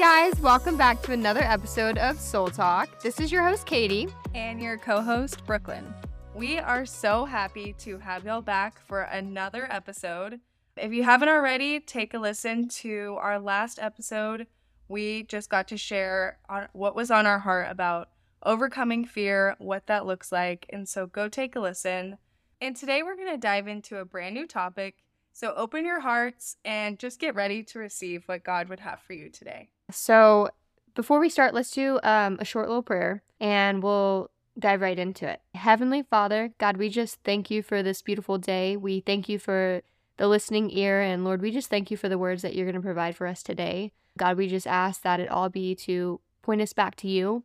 guys, welcome back to another episode of Soul Talk. This is your host, Katie. And your co host, Brooklyn. We are so happy to have y'all back for another episode. If you haven't already, take a listen to our last episode. We just got to share on what was on our heart about overcoming fear, what that looks like. And so go take a listen. And today we're going to dive into a brand new topic. So open your hearts and just get ready to receive what God would have for you today. So, before we start, let's do um, a short little prayer and we'll dive right into it. Heavenly Father, God, we just thank you for this beautiful day. We thank you for the listening ear. And Lord, we just thank you for the words that you're going to provide for us today. God, we just ask that it all be to point us back to you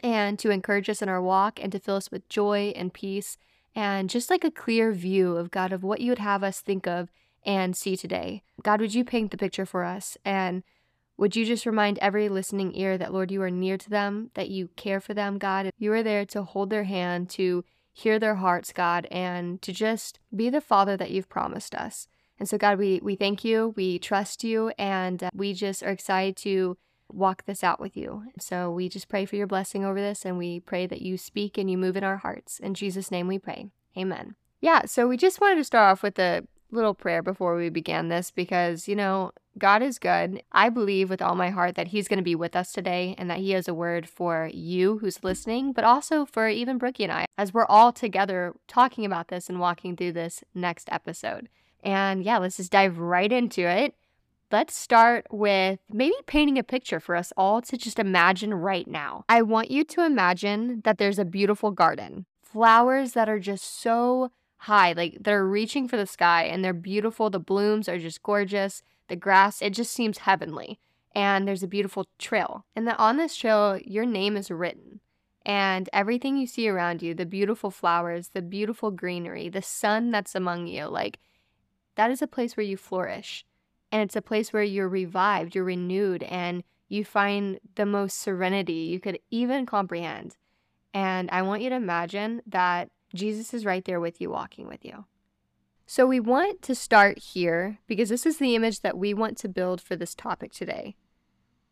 and to encourage us in our walk and to fill us with joy and peace and just like a clear view of God of what you would have us think of and see today. God, would you paint the picture for us? And would you just remind every listening ear that, Lord, you are near to them, that you care for them, God? You are there to hold their hand, to hear their hearts, God, and to just be the Father that you've promised us. And so, God, we, we thank you, we trust you, and uh, we just are excited to walk this out with you. So we just pray for your blessing over this and we pray that you speak and you move in our hearts. In Jesus' name we pray. Amen. Yeah, so we just wanted to start off with a little prayer before we began this because, you know, God is good. I believe with all my heart that He's going to be with us today and that He has a word for you who's listening, but also for even Brookie and I as we're all together talking about this and walking through this next episode. And yeah, let's just dive right into it. Let's start with maybe painting a picture for us all to just imagine right now. I want you to imagine that there's a beautiful garden, flowers that are just so high, like they're reaching for the sky and they're beautiful. The blooms are just gorgeous. The grass, it just seems heavenly. And there's a beautiful trail. And that on this trail, your name is written. And everything you see around you, the beautiful flowers, the beautiful greenery, the sun that's among you, like that is a place where you flourish. And it's a place where you're revived, you're renewed, and you find the most serenity you could even comprehend. And I want you to imagine that Jesus is right there with you, walking with you. So we want to start here because this is the image that we want to build for this topic today.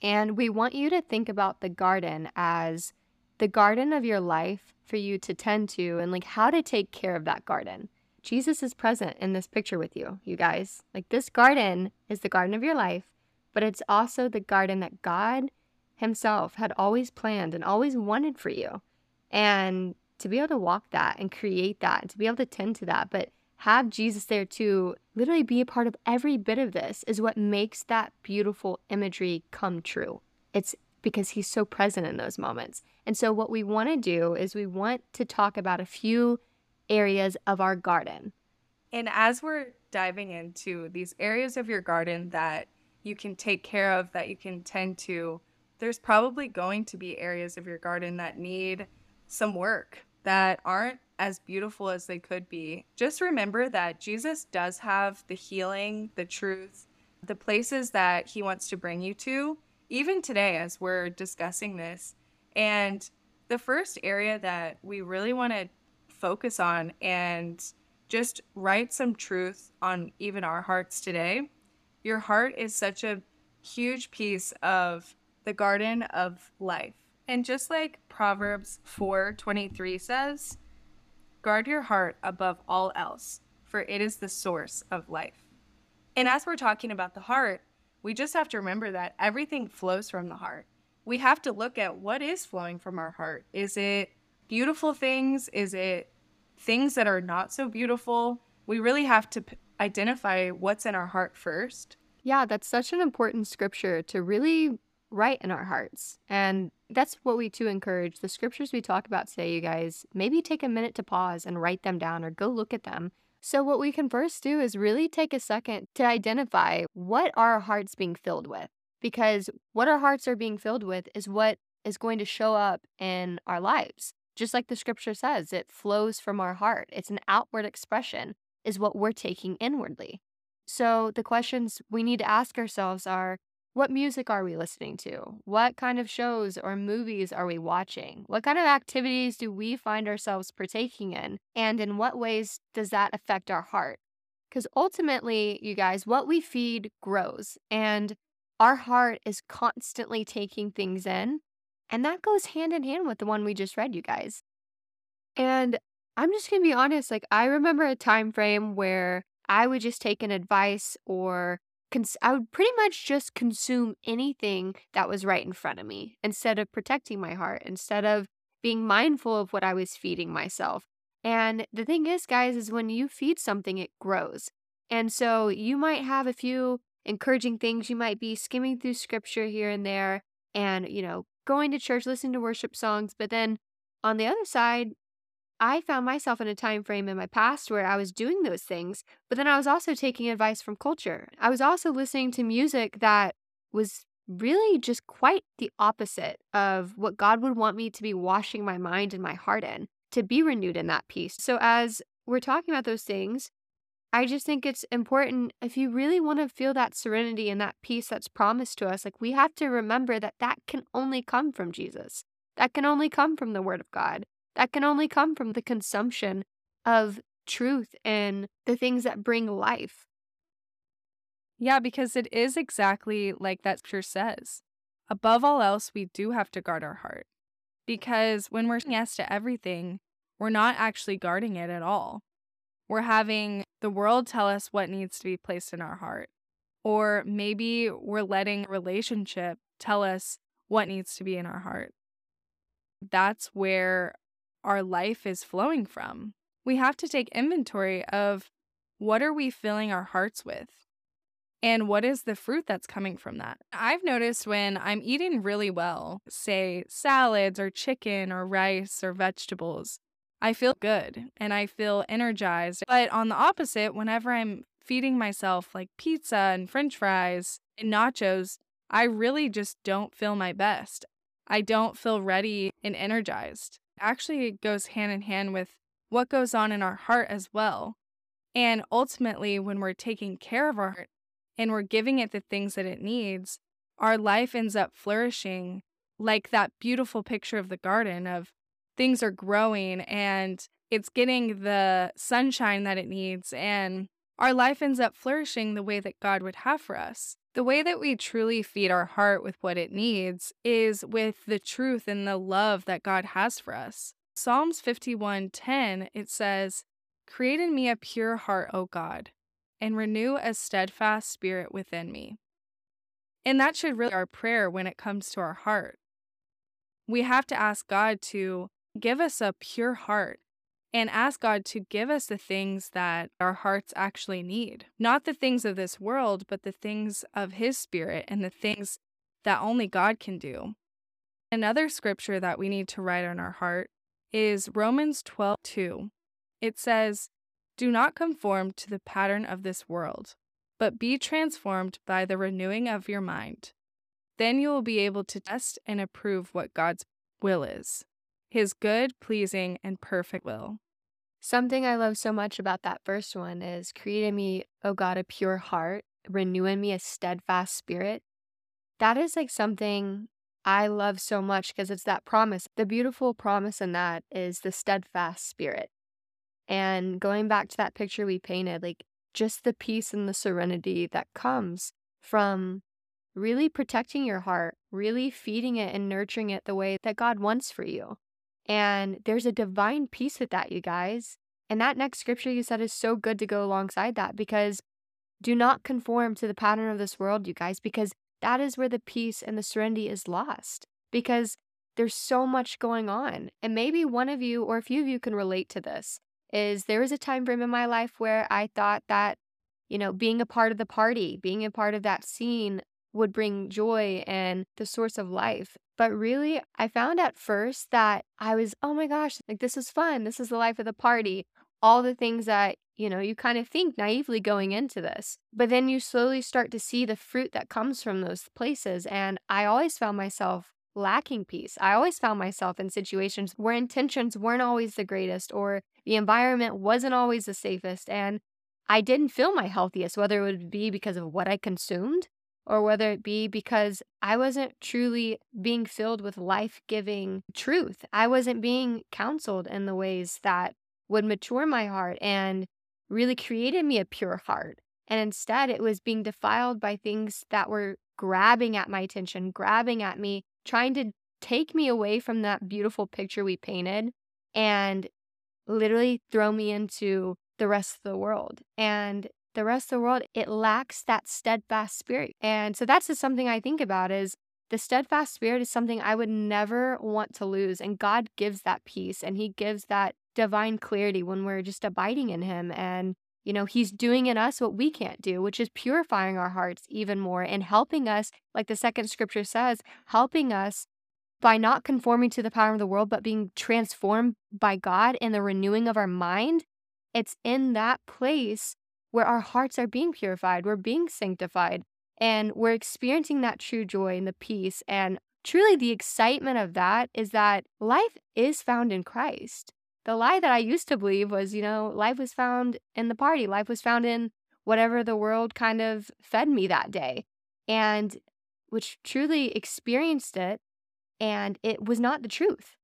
And we want you to think about the garden as the garden of your life for you to tend to and like how to take care of that garden. Jesus is present in this picture with you, you guys. Like this garden is the garden of your life, but it's also the garden that God Himself had always planned and always wanted for you. And to be able to walk that and create that and to be able to tend to that, but have Jesus there to literally be a part of every bit of this is what makes that beautiful imagery come true. It's because he's so present in those moments. And so, what we want to do is we want to talk about a few areas of our garden. And as we're diving into these areas of your garden that you can take care of, that you can tend to, there's probably going to be areas of your garden that need some work, that aren't as beautiful as they could be. Just remember that Jesus does have the healing, the truth, the places that he wants to bring you to, even today as we're discussing this. And the first area that we really want to focus on and just write some truth on even our hearts today. Your heart is such a huge piece of the garden of life. And just like Proverbs 4:23 says, guard your heart above all else, for it is the source of life. And as we're talking about the heart, we just have to remember that everything flows from the heart. We have to look at what is flowing from our heart. Is it beautiful things? Is it things that are not so beautiful? We really have to p- identify what's in our heart first. Yeah, that's such an important scripture to really write in our hearts. And that's what we too encourage. The scriptures we talk about today, you guys, maybe take a minute to pause and write them down or go look at them. So, what we can first do is really take a second to identify what our hearts being filled with. Because what our hearts are being filled with is what is going to show up in our lives. Just like the scripture says, it flows from our heart. It's an outward expression, is what we're taking inwardly. So the questions we need to ask ourselves are what music are we listening to? What kind of shows or movies are we watching? What kind of activities do we find ourselves partaking in? And in what ways does that affect our heart? Because ultimately, you guys, what we feed grows. And our heart is constantly taking things in. And that goes hand in hand with the one we just read, you guys. And I'm just going to be honest, like I remember a time frame where I would just take an advice or cons- I would pretty much just consume anything that was right in front of me instead of protecting my heart, instead of being mindful of what I was feeding myself. And the thing is, guys, is when you feed something, it grows. And so you might have a few encouraging things. You might be skimming through scripture here and there and, you know, going to church, listening to worship songs. But then on the other side, I found myself in a time frame in my past where I was doing those things, but then I was also taking advice from culture. I was also listening to music that was really just quite the opposite of what God would want me to be washing my mind and my heart in, to be renewed in that peace. So, as we're talking about those things, I just think it's important if you really want to feel that serenity and that peace that's promised to us, like we have to remember that that can only come from Jesus. That can only come from the Word of God. That can only come from the consumption of truth and the things that bring life. Yeah, because it is exactly like that scripture says. Above all else, we do have to guard our heart. Because when we're saying mm. yes to everything, we're not actually guarding it at all. We're having the world tell us what needs to be placed in our heart. Or maybe we're letting relationship tell us what needs to be in our heart. That's where our life is flowing from. We have to take inventory of what are we filling our hearts with? And what is the fruit that's coming from that? I've noticed when I'm eating really well, say salads or chicken or rice or vegetables, I feel good and I feel energized. But on the opposite, whenever I'm feeding myself like pizza and french fries and nachos, I really just don't feel my best. I don't feel ready and energized. Actually, it goes hand in hand with what goes on in our heart as well. And ultimately, when we're taking care of our heart, and we're giving it the things that it needs, our life ends up flourishing like that beautiful picture of the garden of things are growing and it's getting the sunshine that it needs and our life ends up flourishing the way that God would have for us. The way that we truly feed our heart with what it needs is with the truth and the love that God has for us. Psalms 51:10 it says, "Create in me a pure heart, O God, and renew a steadfast spirit within me. And that should really be our prayer when it comes to our heart. We have to ask God to give us a pure heart and ask God to give us the things that our hearts actually need. Not the things of this world, but the things of His Spirit and the things that only God can do. Another scripture that we need to write on our heart is Romans 12 2. It says, do not conform to the pattern of this world, but be transformed by the renewing of your mind. Then you will be able to test and approve what God's will is his good, pleasing, and perfect will. Something I love so much about that first one is creating me, O God, a pure heart, renewing me a steadfast spirit. That is like something I love so much because it's that promise. The beautiful promise in that is the steadfast spirit. And going back to that picture we painted, like just the peace and the serenity that comes from really protecting your heart, really feeding it and nurturing it the way that God wants for you. And there's a divine peace with that, you guys. And that next scripture you said is so good to go alongside that because do not conform to the pattern of this world, you guys, because that is where the peace and the serenity is lost. Because there's so much going on. And maybe one of you or a few of you can relate to this is there was a time frame in my life where I thought that, you know, being a part of the party, being a part of that scene would bring joy and the source of life. But really, I found at first that I was, oh my gosh, like this is fun. This is the life of the party. All the things that, you know, you kind of think naively going into this. But then you slowly start to see the fruit that comes from those places. And I always found myself lacking peace. I always found myself in situations where intentions weren't always the greatest or the environment wasn't always the safest. And I didn't feel my healthiest, whether it would be because of what I consumed or whether it be because I wasn't truly being filled with life giving truth. I wasn't being counseled in the ways that would mature my heart and really created me a pure heart. And instead, it was being defiled by things that were grabbing at my attention, grabbing at me, trying to take me away from that beautiful picture we painted and literally throw me into the rest of the world. And the rest of the world, it lacks that steadfast spirit. And so that's just something I think about is the steadfast spirit is something I would never want to lose. And God gives that peace and He gives that divine clarity when we're just abiding in Him. And, you know, He's doing in us what we can't do, which is purifying our hearts even more and helping us, like the second scripture says, helping us by not conforming to the power of the world, but being transformed by God in the renewing of our mind. It's in that place where our hearts are being purified, we're being sanctified, and we're experiencing that true joy and the peace. And truly, the excitement of that is that life is found in Christ. The lie that I used to believe was, you know, life was found in the party, life was found in whatever the world kind of fed me that day. And which truly experienced it, and it was not the truth.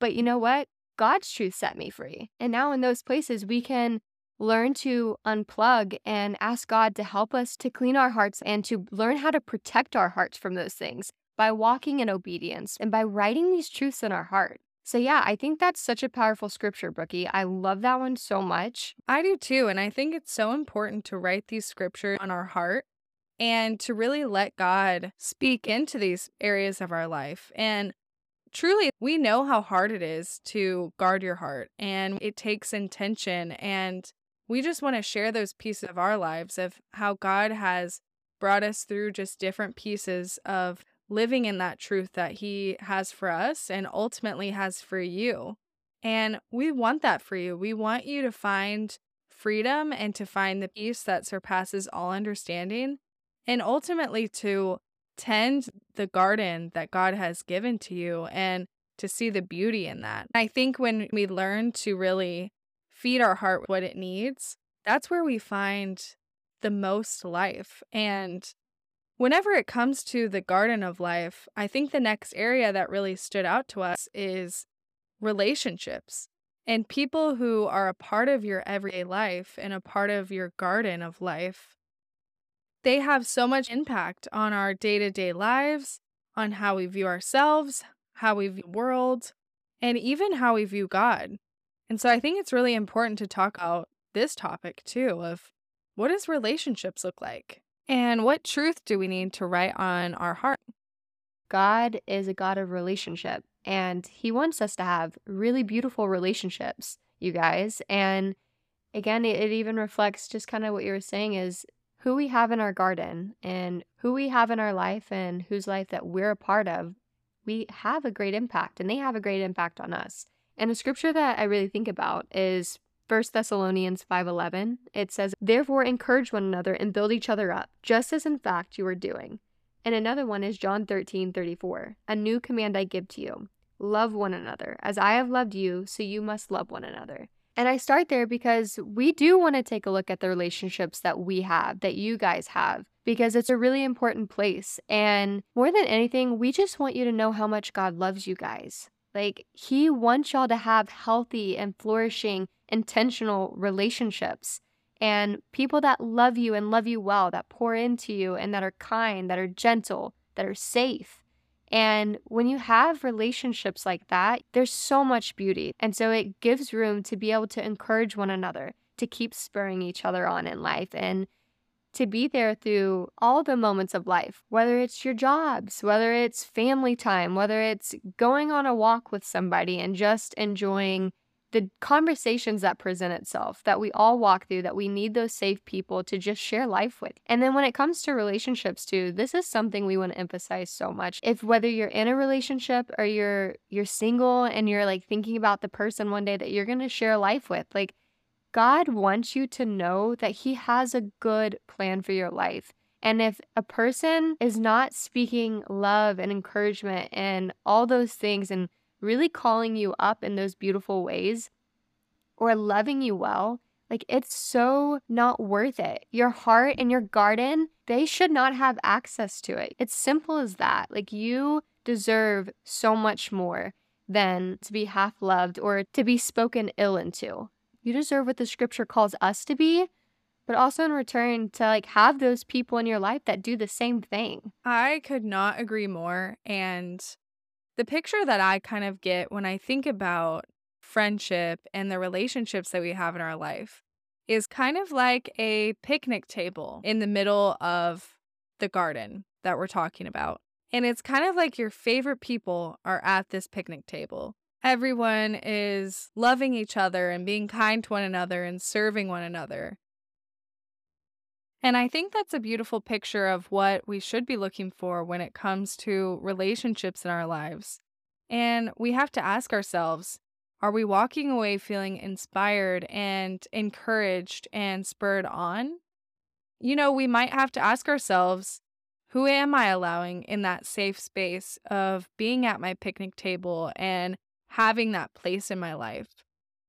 But you know what? God's truth set me free. And now in those places, we can learn to unplug and ask God to help us to clean our hearts and to learn how to protect our hearts from those things by walking in obedience and by writing these truths in our heart. So, yeah, I think that's such a powerful scripture, Brookie. I love that one so much. I do too. And I think it's so important to write these scriptures on our heart and to really let God speak into these areas of our life. And truly, we know how hard it is to guard your heart, and it takes intention and we just want to share those pieces of our lives of how God has brought us through just different pieces of living in that truth that He has for us and ultimately has for you. And we want that for you. We want you to find freedom and to find the peace that surpasses all understanding, and ultimately to tend the garden that God has given to you and to see the beauty in that. I think when we learn to really feed our heart what it needs, that's where we find the most life. And whenever it comes to the garden of life, I think the next area that really stood out to us is relationships and people who are a part of your everyday life and a part of your garden of life. They have so much impact on our day to day lives, on how we view ourselves, how we view the world, and even how we view God. And so I think it's really important to talk about this topic too of what does relationships look like? And what truth do we need to write on our heart? God is a God of relationship and he wants us to have really beautiful relationships, you guys. And again, it, even reflects just kind of what you were saying is who we have in our garden and who we have in our life and whose life that we're a part of. We have a great impact and they have a great impact on us. And a scripture that I really think about is 1 Thessalonians 5:11. It says, "Therefore encourage one another and build each other up, just as in fact you are doing." And another one is John 13:34. "A new command I give to you: love one another. As I have loved you, so you must love one another." And I start there because we do want to take a look at the relationships that we have, that you guys have, because it's a really important place. And more than anything, we just want you to know how much God loves you guys. Like, he wants y'all to have healthy and flourishing, intentional relationships and people that love you and love you well, that pour into you and that are kind, that are gentle, that are safe. And when you have relationships like that, there's so much beauty. And so it gives room to be able to encourage one another, to keep spurring each other on in life and to be there through all the moments of life, whether it's your jobs, whether it's family time, whether it's going on a walk with somebody and just enjoying the conversations that present itself that we all walk through that we need those safe people to just share life with. And then when it comes to relationships too, this is something we want to emphasize so much. If whether you're in a relationship or you're you're single and you're like thinking about the person one day that you're going to share life with, like God wants you to know that He has a good plan for your life. And if a person is not speaking love and encouragement and all those things and really calling you up in those beautiful ways or loving you well, like it's so not worth it. Your heart and your garden, they should not have access to it. It's simple as that. Like you deserve so much more than to be half loved or to be spoken ill into. You deserve what the scripture calls us to be, but also in return to like have those people in your life that do the same thing. I could not agree more. And the picture that I kind of get when I think about friendship and the relationships that we have in our life is kind of like a picnic table in the middle of the garden that we're talking about. And it's kind of like your favorite people are at this picnic table. Everyone is loving each other and being kind to one another and serving one another. And I think that's a beautiful picture of what we should be looking for when it comes to relationships in our lives. And we have to ask ourselves are we walking away feeling inspired and encouraged and spurred on? You know, we might have to ask ourselves who am I allowing in that safe space of being at my picnic table and having that place in my life?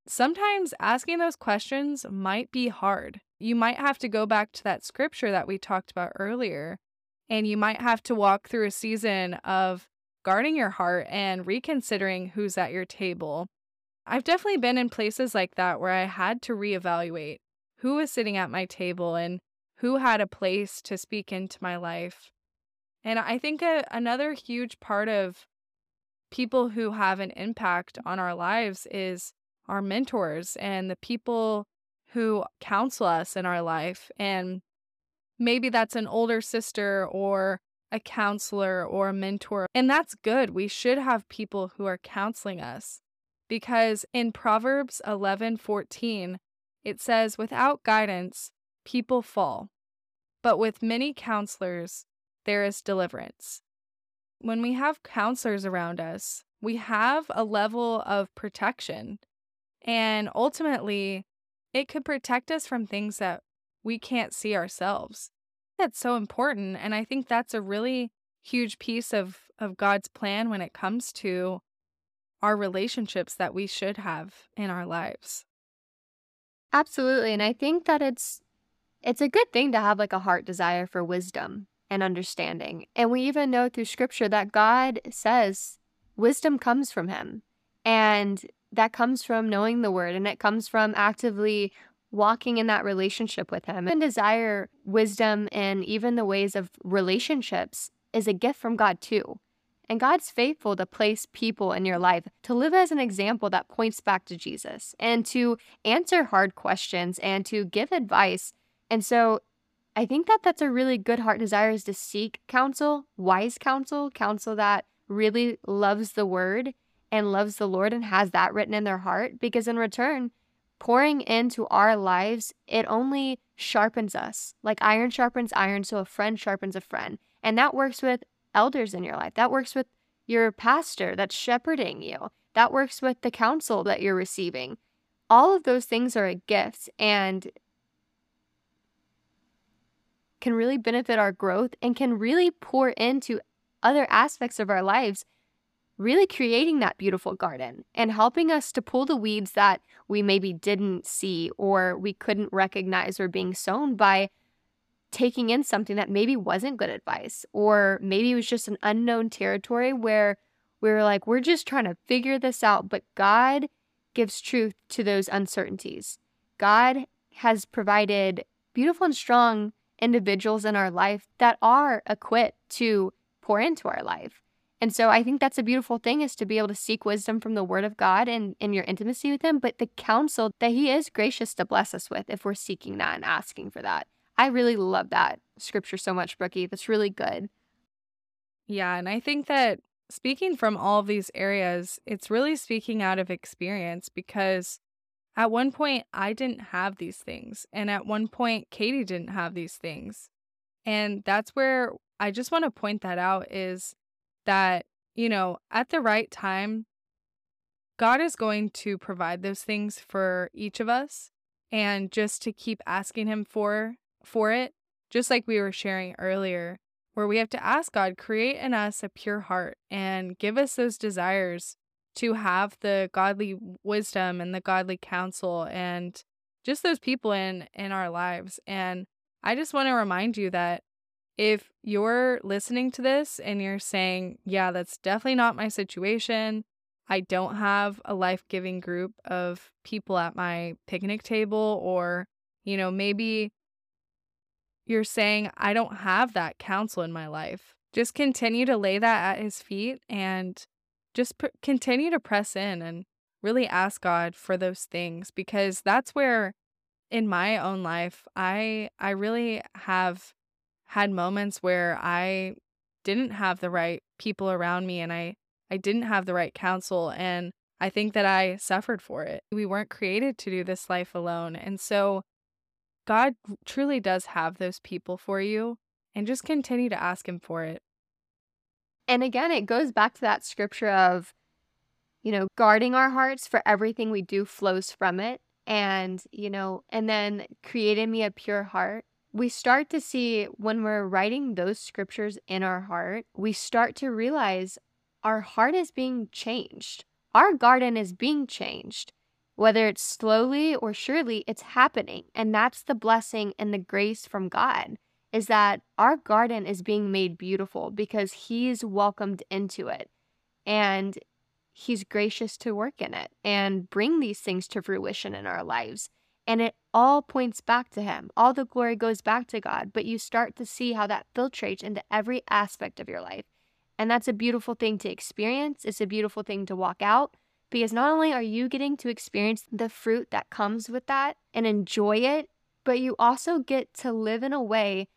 Sometimes asking those questions might be hard. You might have to go back to that scripture that we talked about earlier, and you might have to walk through a season of guarding your heart and reconsidering who's at your table. I've definitely been in places like that where I had to reevaluate who was sitting at my table and who had a place to speak into my life. And I think a, another huge part of people who have an impact on our lives is our mentors and the people who counsel us in our life. And maybe that's an older sister or a counselor or a mentor. And that's good. We should have people who are counseling us because in Proverbs 11 14, it says, Without guidance, people fall, but with many counselors, there is deliverance when we have counselors around us, we have a level of protection. And ultimately, it could protect us from things that we can't see ourselves. That's so important. And I think that's a really huge piece of, of God's plan when it comes to our relationships that we should have in our lives. Absolutely. And I think that it's it's a good thing to have like a heart desire for wisdom and understanding. And we even know through scripture that God says wisdom comes from him. And that comes from knowing the word and it comes from actively walking in that relationship with him. And desire wisdom and even the ways of relationships is a gift from God too. And God's faithful to place people in your life to live as an example that points back to Jesus and to answer hard questions and to give advice. And so I think that that's a really good heart desire is to seek counsel, wise counsel, counsel that really loves the word and loves the Lord and has that written in their heart because in return, pouring into our lives, it only sharpens us. Like iron sharpens iron, so a friend sharpens a friend. And that works with elders in your life. That works with your pastor that's shepherding you. That works with the counsel that you're receiving. All of those things are a gift. And can really benefit our growth and can really pour into other aspects of our lives, really creating that beautiful garden and helping us to pull the weeds that we maybe didn't see or we couldn't recognize were being sown by taking in something that maybe wasn't good advice or maybe it was just an unknown territory where we were like, we're just trying to figure this out. But God gives truth to those uncertainties. God has provided beautiful and strong individuals in our life that are equipped to pour into our life. And so I think that's a beautiful thing is to be able to seek wisdom from the word of God and in your intimacy with him, but the counsel that he is gracious to bless us with if we're seeking that and asking for that. I really love that scripture so much, Brookie. That's really good. Yeah, and I think that speaking from all of these areas, it's really speaking out of experience because at one point, I didn't have these things. And at one point, Katie didn't have these things. And that's where I just want to point that out is that, you know, at the right time, God is going to provide those things for each of us and just to keep asking him for for it, just like we were sharing earlier, where we have to ask God, create in us a pure heart and give us those desires to have the godly wisdom and the godly counsel and just those people in in our lives and i just want to remind you that if you're listening to this and you're saying yeah that's definitely not my situation. I don't have a life-giving group of people at my picnic table or you know maybe you're saying, I don't have that counsel in my life, just continue to lay that at his feet and just continue to press in and really ask God for those things because that's where in my own life I I really have had moments where I didn't have the right people around me and I I didn't have the right counsel and I think that I suffered for it. We weren't created to do this life alone. And so God truly does have those people for you and just continue to ask him for it. And again, it goes back to that scripture of you know, guarding our hearts for everything we do flows from it. And, you know, and then creating me a pure heart. We start to see when we're writing those scriptures in our heart, we start to realize our heart is being changed. Our garden is being changed. Whether it's slowly or surely, it's happening. And that's the blessing and the grace from God is that our garden is being made beautiful because He's welcomed into it. And He's gracious to work in it and bring these things to fruition in our lives. And it all points back to Him. All the glory goes back to God, but you start to see how that filtrates into every aspect of your life. And that's a beautiful thing to experience. It's a beautiful thing to walk out because not only are you getting to experience the fruit that comes with that and enjoy it, but you also get to live in a way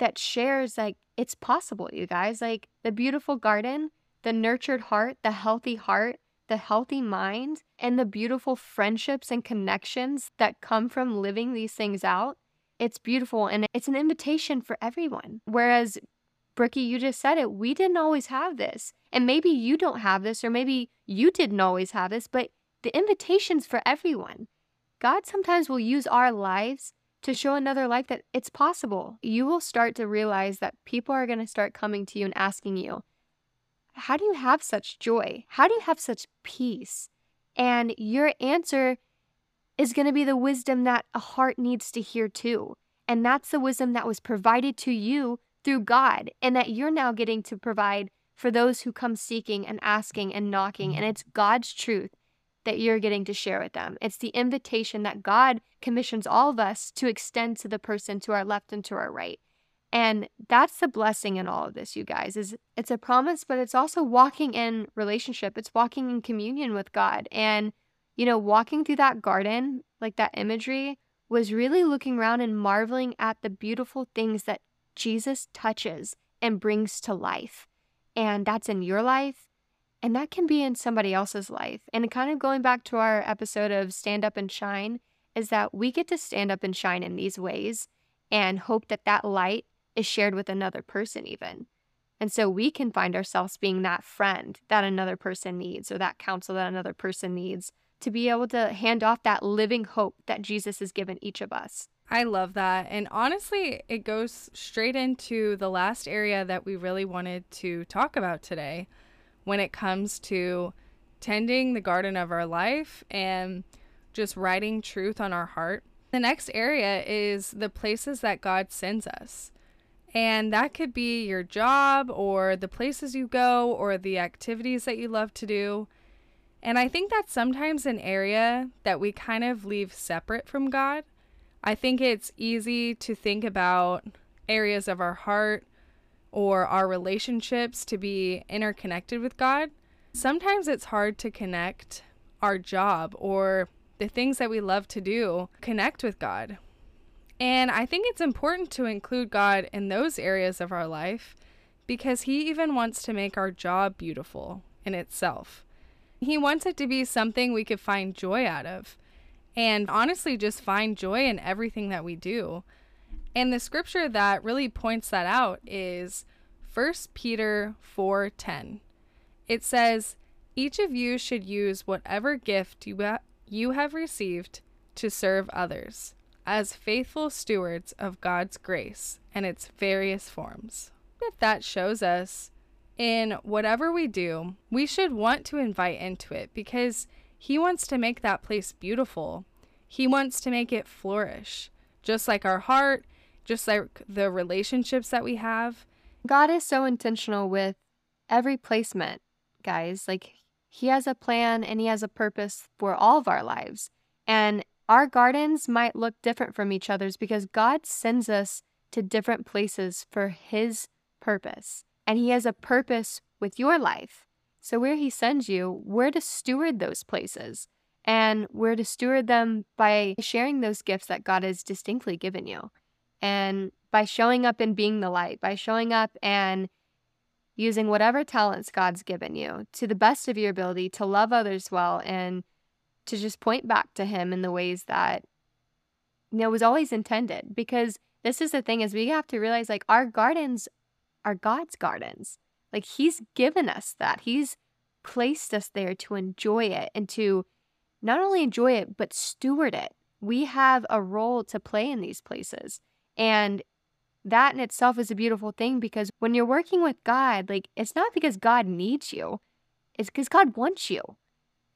that shares like it's possible, you guys. Like the beautiful garden the nurtured heart, the healthy heart, the healthy mind, and the beautiful friendships and connections that come from living these things out. It's beautiful and it's an invitation for everyone. Whereas, Brookie, you just said it, we didn't always have this. And maybe you don't have this, or maybe you didn't always have this, but the invitation's for everyone. God sometimes will use our lives to show another life that it's possible. You will start to realize that people are going to start coming to you and asking you, how do you have such joy? How do you have such peace? And your answer is going to be the wisdom that a heart needs to hear too. And that's the wisdom that was provided to you through God and that you're now getting to provide for those who come seeking and asking and knocking. And it's God's truth that you're getting to share with them. It's the invitation that God commissions all of us to extend to the person to our left and to our right. And that's the blessing in all of this, you guys, is it's a promise, but it's also walking in relationship. It's walking in communion with God. And, you know, walking through that garden, like that imagery, was really looking around and marveling at the beautiful things that Jesus touches and brings to life. And that's in your life, and that can be in somebody else's life. And kind of going back to our episode of Stand Up and Shine, is that we get to stand up and shine in these ways and hope that that light is shared with another person, even. And so we can find ourselves being that friend that another person needs or that counsel that another person needs to be able to hand off that living hope that Jesus has given each of us. I love that. And honestly, it goes straight into the last area that we really wanted to talk about today when it comes to tending the garden of our life and just writing truth on our heart. The next area is the places that God sends us. And that could be your job or the places you go or the activities that you love to do. And I think that's sometimes an area that we kind of leave separate from God. I think it's easy to think about areas of our heart or our relationships to be interconnected with God. Sometimes it's hard to connect our job or the things that we love to do connect with God. And I think it's important to include God in those areas of our life because He even wants to make our job beautiful in itself. He wants it to be something we could find joy out of and honestly just find joy in everything that we do. And the scripture that really points that out is 1 Peter 4:10. It says, "Each of you should use whatever gift you, ha- you have received to serve others." as faithful stewards of God's grace and its various forms. If that shows us in whatever we do, we should want to invite into it because He wants to make that place beautiful. He wants to make it flourish, just like our heart, just like the relationships that we have. God is so intentional with every placement, guys. Like, He has a plan and He has a purpose for all of our lives. And our gardens might look different from each other's because God sends us to different places for His purpose. And He has a purpose with your life. So, where He sends you, we're to steward those places. And we're to steward them by sharing those gifts that God has distinctly given you. And by showing up and being the light, by showing up and using whatever talents God's given you to the best of your ability to love others well and to just point back to Him in the ways that you know was always intended. Because this is the thing is we have to realize like our gardens are God's gardens. Like He's given us that. He's placed us there to enjoy it and to not only enjoy it, but steward it. We have a role to play in these places. And that in itself is a beautiful thing because when you're working with God, like it's not because God needs you, it's because God wants you.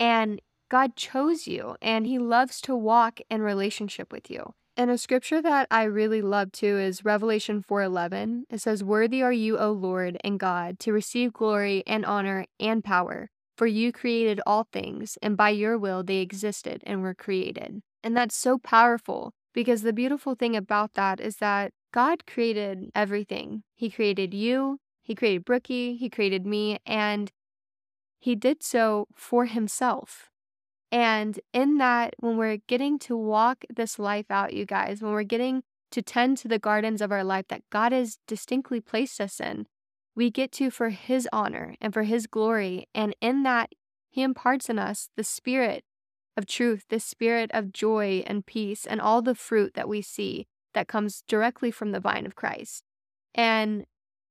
And God chose you and he loves to walk in relationship with you. And a scripture that I really love too is Revelation 4:11. It says, "Worthy are you, O Lord and God, to receive glory and honor and power, for you created all things, and by your will they existed and were created." And that's so powerful because the beautiful thing about that is that God created everything. He created you, He created Brookie, He created me, and He did so for Himself. And in that, when we're getting to walk this life out, you guys, when we're getting to tend to the gardens of our life that God has distinctly placed us in, we get to for His honor and for His glory. And in that, He imparts in us the spirit of truth, the spirit of joy and peace, and all the fruit that we see that comes directly from the vine of Christ. And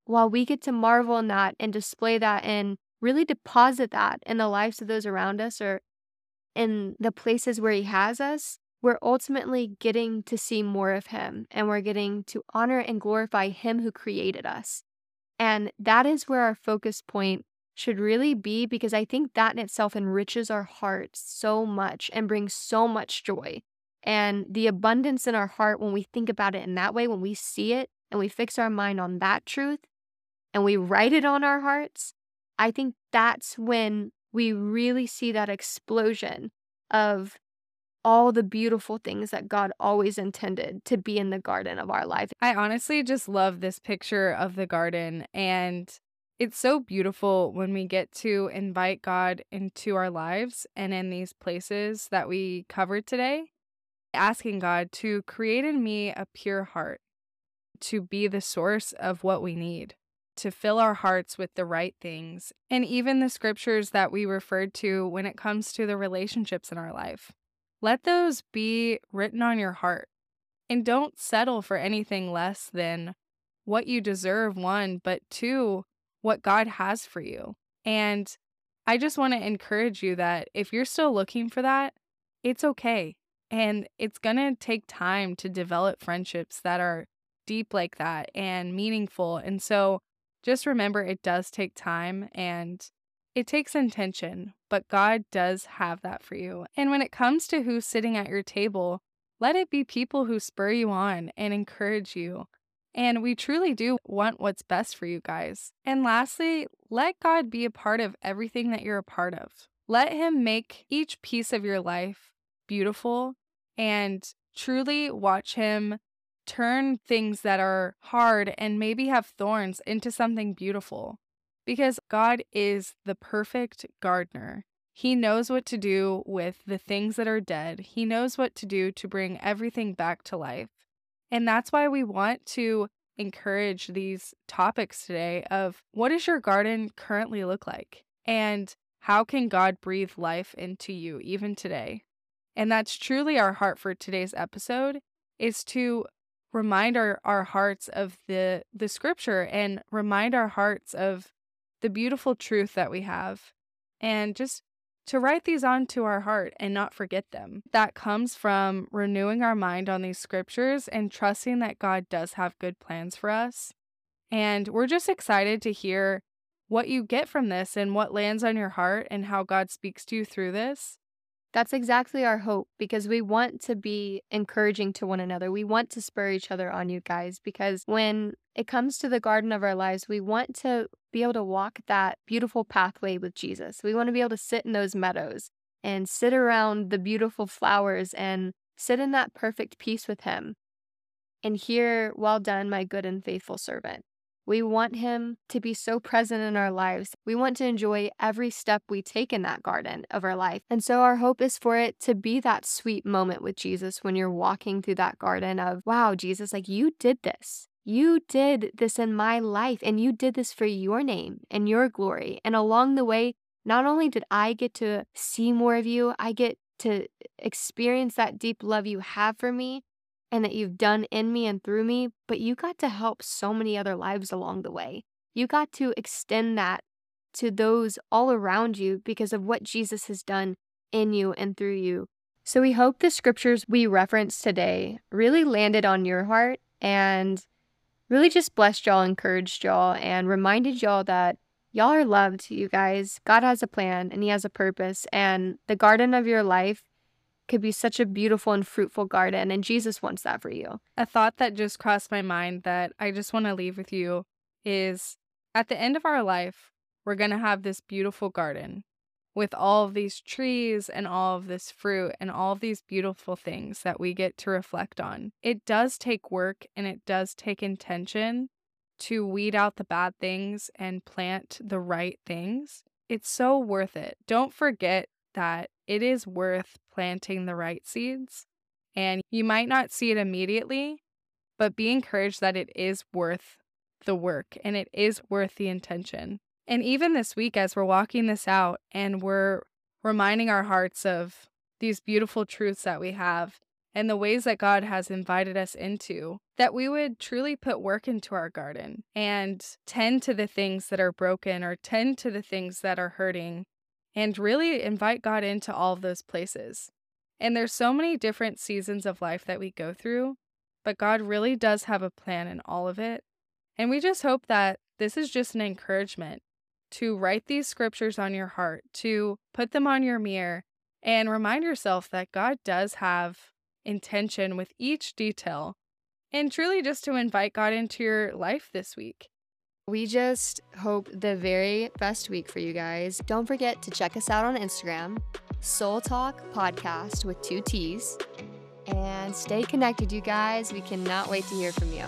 while we get to marvel in that and display that and really deposit that in the lives of those around us or in the places where He has us, we're ultimately getting to see more of Him and we're getting to honor and glorify Him who created us. And that is where our focus point should really be because I think that in itself enriches our hearts so much and brings so much joy. And the abundance in our heart, when we think about it in that way, when we see it and we fix our mind on that truth and we write it on our hearts, I think that's when we really see that explosion of all the beautiful things that God always intended to be in the garden of our life. I honestly just love this picture of the garden. And it's so beautiful when we get to invite God into our lives and in these places that we covered today asking God to create in me a pure heart, to be the source of what we need, to fill our hearts with the right things, and even the scriptures that we referred to when it comes to the relationships in our life. Let those be written on your heart. And don't settle for anything less than what you deserve, one, but two, what God has for you. And I just want to encourage you that if you're still looking for that, it's okay. And it's going to take time to develop friendships that are deep like that and meaningful. And so just remember it does take time and it takes intention, but God does have that for you. And when it comes to who's sitting at your table, let it be people who spur you on and encourage you. And we truly do want what's best for you guys. And lastly, let God be a part of everything that you're a part of. Let Him make each piece of your life beautiful and truly watch him turn things that are hard and maybe have thorns into something beautiful. Because God is the perfect gardener. He knows what to do with the things that are dead. He knows what to do to bring everything back to life. And that's why we want to encourage these topics today of what does your garden currently look like? And how can God breathe life into you even today? And that's truly our heart for today's episode is to remind our, our hearts of the the scripture and remind our hearts of the beautiful truth that we have and just to write these onto our heart and not forget them. That comes from renewing our mind on these scriptures and trusting that God does have good plans for us. And we're just excited to hear what you get from this and what lands on your heart and how God speaks to you through this. That's exactly our hope because we want to be encouraging to one another. We want to spur each other on, you guys, because when it comes to the garden of our lives, we want to be able to walk that beautiful pathway with Jesus. We want to be able to sit in those meadows and sit around the beautiful flowers and sit in that perfect peace with Him. and hear, Well done, my good and faithful servant. We want Him to be so present in our lives. We want to enjoy every step we take in that garden of our life. And so, our hope is for it to be that sweet moment with Jesus when you're walking through that garden of, wow, Jesus, like you did this. You did this in my life, and you did this for your name and your glory. And along the way, not only did I get to see more of you, I get to experience that deep love you have for me, and that you've done in me and through me, but you got to help so many other lives along the way. You got to extend that to those all around you because of what Jesus has done in you and through you. So we hope the scriptures we referenced today really landed on your heart and really just blessed y'all, encouraged y'all, and reminded y'all that y'all are loved, you guys. God has a plan and He has a purpose, and the garden of your life could be such a beautiful and fruitful garden, and Jesus wants that for you. A thought that just crossed my mind that I just want to leave with you is at the end of our life, we're going to have this beautiful garden with all of these trees and all of this fruit and all of these beautiful things that we get to reflect on. It does take work and it does take intention to weed out the bad things and plant the right things. It's so worth it. Don't forget that it is worth planting the right seeds. And you might not see it immediately, but be encouraged that it is worth the work and it is worth the intention. And even this week, as we're walking this out and we're reminding our hearts of these beautiful truths that we have and the ways that God has invited us into, that we would truly put work into our garden and tend to the things that are broken or tend to the things that are hurting and really invite God into all of those places. And there's so many different seasons of life that we go through, but God really does have a plan in all of it. And we just hope that this is just an encouragement to write these scriptures on your heart, to put them on your mirror, and remind yourself that God does have intention with each detail, and truly just to invite God into your life this week. We just hope the very best week for you guys. Don't forget to check us out on Instagram, Soul Talk Podcast with two T's. And stay connected, you guys. We cannot wait to hear from you.